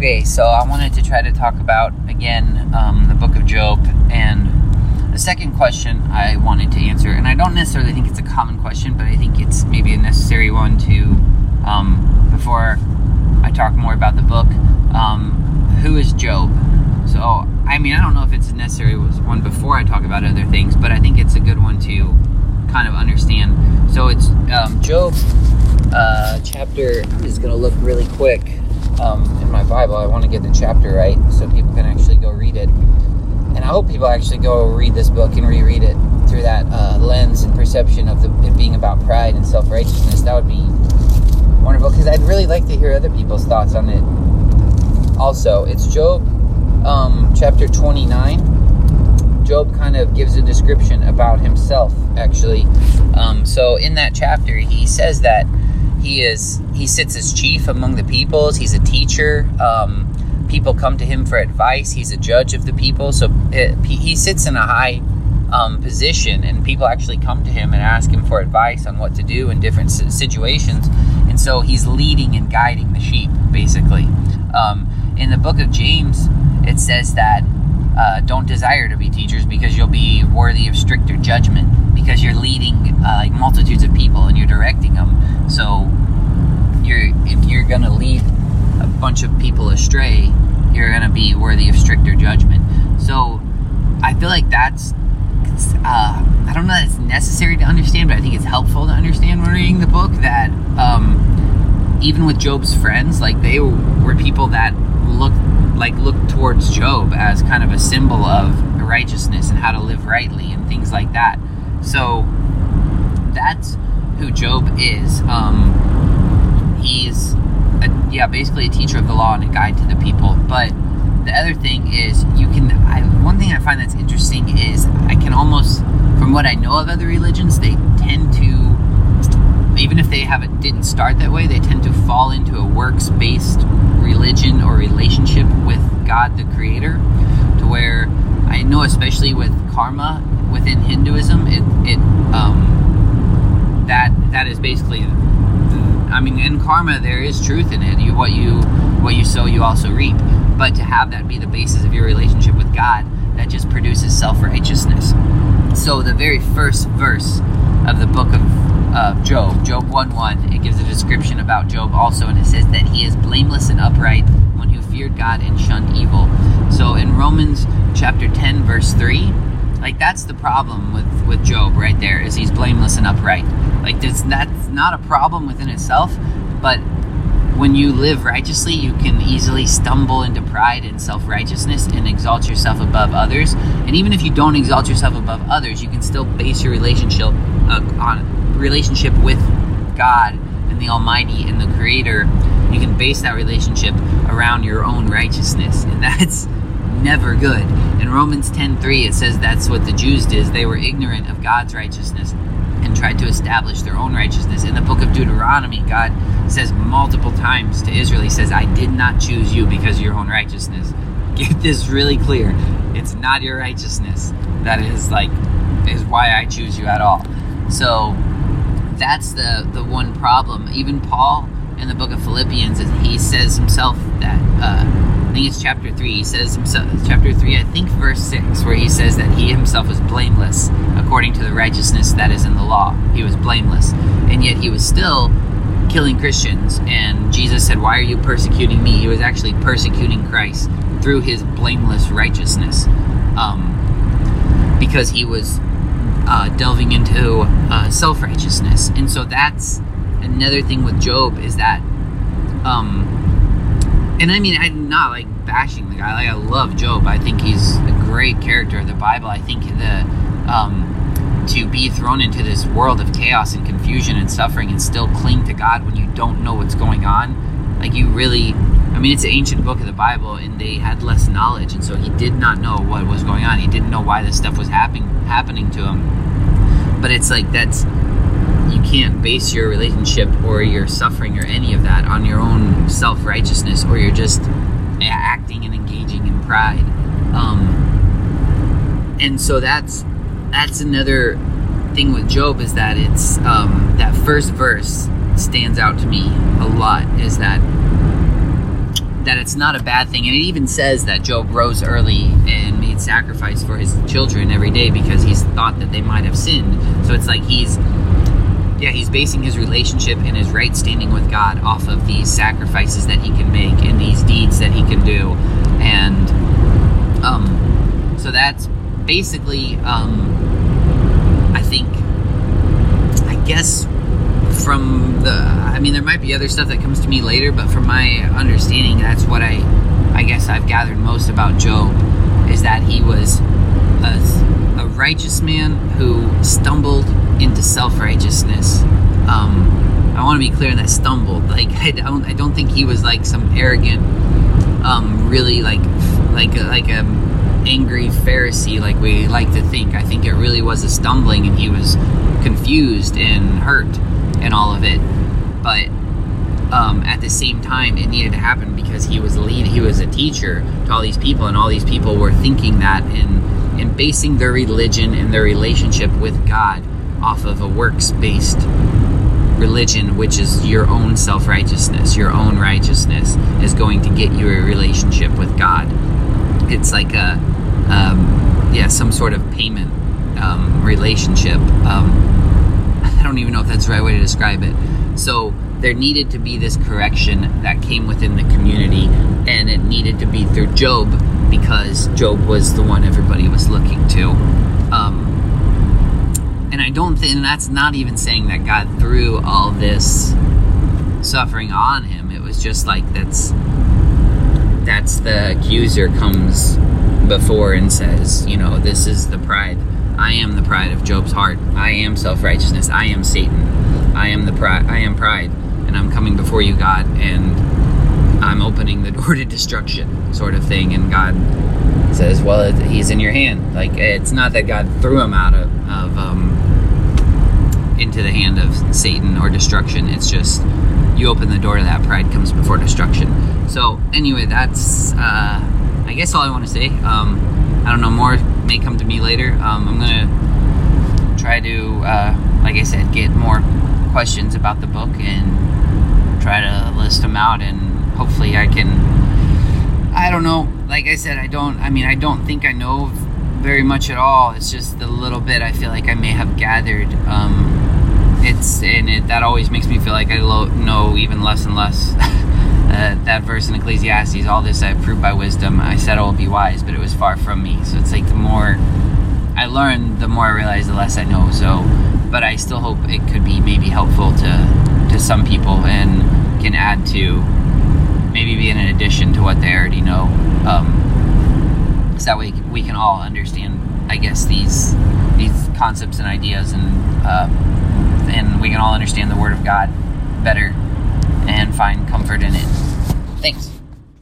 Okay, so I wanted to try to talk about again um, the book of Job and the second question I wanted to answer, and I don't necessarily think it's a common question, but I think it's maybe a necessary one to um, before I talk more about the book. Um, who is Job? So, I mean, I don't know if it's a necessary one before I talk about other things, but I think it's a good one to kind of understand. So it's um, Job uh, chapter is going to look really quick um, in my Bible. I want to get the chapter right so people can actually go read it. And I hope people actually go read this book and reread it through that uh, lens and perception of the, it being about pride and self righteousness. That would be wonderful because I'd really like to hear other people's thoughts on it. Also, it's Job um, chapter 29. Job kind of gives a description about himself, actually. Um, so, in that chapter, he says that he is he sits as chief among the peoples. He's a teacher. Um, people come to him for advice. He's a judge of the people. So it, he sits in a high um, position, and people actually come to him and ask him for advice on what to do in different situations. And so he's leading and guiding the sheep, basically. Um, in the book of James, it says that uh, don't desire to be teachers because you'll be worthy of stricter judgment because you're leading uh, like multitudes of people and you're directing them. So you're if you're gonna lead a bunch of people astray, you're gonna be worthy of stricter judgment. So I feel like that's uh, I don't know that it's necessary to understand, but I think it's helpful to understand when reading the book that um, even with Job's friends, like they were people that looked like looked towards Job as kind of a symbol of righteousness and how to live rightly and things like that. So that's who Job is. Um, he's a, yeah, basically a teacher of the law and a guide to the people. But the other thing is, you can. I, one thing I find that's interesting is I can almost, from what I know of other religions, they tend to, even if they have it didn't start that way, they tend to fall into a works-based religion or relationship with God the Creator, to where I know, especially with karma within Hinduism, it it um, that that is basically. I mean, in karma, there is truth in it. You what you what you sow, you also reap. But to have that be the basis of your relationship with God, that just produces self righteousness. So the very first verse of the book of uh, Job, Job 1 1, it gives a description about Job also, and it says that he is blameless and upright, one who feared God and shunned evil. So in Romans chapter 10, verse 3, like that's the problem with, with Job right there, is he's blameless and upright. Like that's, that's not a problem within itself, but when you live righteously, you can easily stumble into pride and self righteousness and exalt yourself above others. And even if you don't exalt yourself above others, you can still base your relationship uh, on relationship with God and the Almighty and the Creator, you can base that relationship around your own righteousness, and that's never good. In Romans 10:3 it says that's what the Jews did. They were ignorant of God's righteousness and tried to establish their own righteousness. In the book of Deuteronomy, God says multiple times to Israel, He says, I did not choose you because of your own righteousness. Get this really clear. It's not your righteousness that is like is why I choose you at all. So that's the the one problem. Even Paul in the book of Philippians, he says himself that uh, I think it's chapter three. He says himself, chapter three, I think verse six, where he says that he himself was blameless according to the righteousness that is in the law. He was blameless, and yet he was still killing Christians. And Jesus said, "Why are you persecuting me?" He was actually persecuting Christ through his blameless righteousness, um, because he was uh, delving into uh, self righteousness. And so that's another thing with Job is that, um, and I mean, I'm not like bashing the guy. Like, I love Job. I think he's a great character of the Bible. I think the, um, to be thrown into this world of chaos and confusion and suffering and still cling to God when you don't know what's going on, like, you really, I mean, it's an ancient book of the Bible, and they had less knowledge, and so he did not know what was going on. He didn't know why this stuff was happening happening to him. But it's like that's can't base your relationship or your suffering or any of that on your own self righteousness, or you're just acting and engaging in pride. Um, and so that's that's another thing with Job is that it's um, that first verse stands out to me a lot. Is that that it's not a bad thing. And it even says that Job rose early and made sacrifice for his children every day because he's thought that they might have sinned. So it's like he's yeah, he's basing his relationship and his right standing with God off of these sacrifices that he can make and these deeds that he can do. And um, so that's basically, um, I think, I guess from the, I mean, there might be other stuff that comes to me later, but from my understanding, that's what I, I guess I've gathered most about Job is that he was a, a righteous man who stumbled into self-righteousness. Um, I want to be clear on that stumbled. Like I don't, I don't think he was like some arrogant, um, really like, like a, like a angry Pharisee like we like to think. I think it really was a stumbling, and he was confused and hurt and all of it. But um, at the same time, it needed to happen because he was lead. He was a teacher to all these people, and all these people were thinking that and and basing their religion and their relationship with God off of a works based religion, which is your own self righteousness, your own righteousness, is going to get you a relationship with God. It's like a, um, yeah, some sort of payment um, relationship. Um, I don't even know if that's the right way to describe it. So there needed to be this correction that came within the community, and it needed to be through Job because Job was the one everybody was looking to. Um, and I don't think, and that's not even saying that God threw all this suffering on him. It was just like that's that's the accuser comes before and says, you know, this is the pride. I am the pride of Job's heart. I am self righteousness. I am Satan. I am the pride. I am pride, and I'm coming before you, God, and I'm opening the door to destruction, sort of thing. And God says, "Well, He's in your hand." Like it's not that God threw him out of, of um, into the hand of Satan or destruction. It's just you open the door to that. Pride comes before destruction. So anyway, that's uh, I guess all I want to say. Um, I don't know more may come to me later. Um, I'm gonna try to, uh, like I said, get more questions about the book and try to list them out and hopefully I can. I don't know. Like I said, I don't. I mean, I don't think I know very much at all. It's just the little bit I feel like I may have gathered. Um, it's and it that always makes me feel like I lo- know even less and less. uh, that verse in Ecclesiastes, all this I've proved by wisdom. I said I will be wise, but it was far from me. So it's like the more I learn, the more I realize, the less I know. So, but I still hope it could be maybe helpful to to some people and can add to maybe be an addition to what they already know. Um, so that way we can all understand, I guess, these these concepts and ideas, and uh, and we can all understand the Word of God better and find comfort in it. Thanks.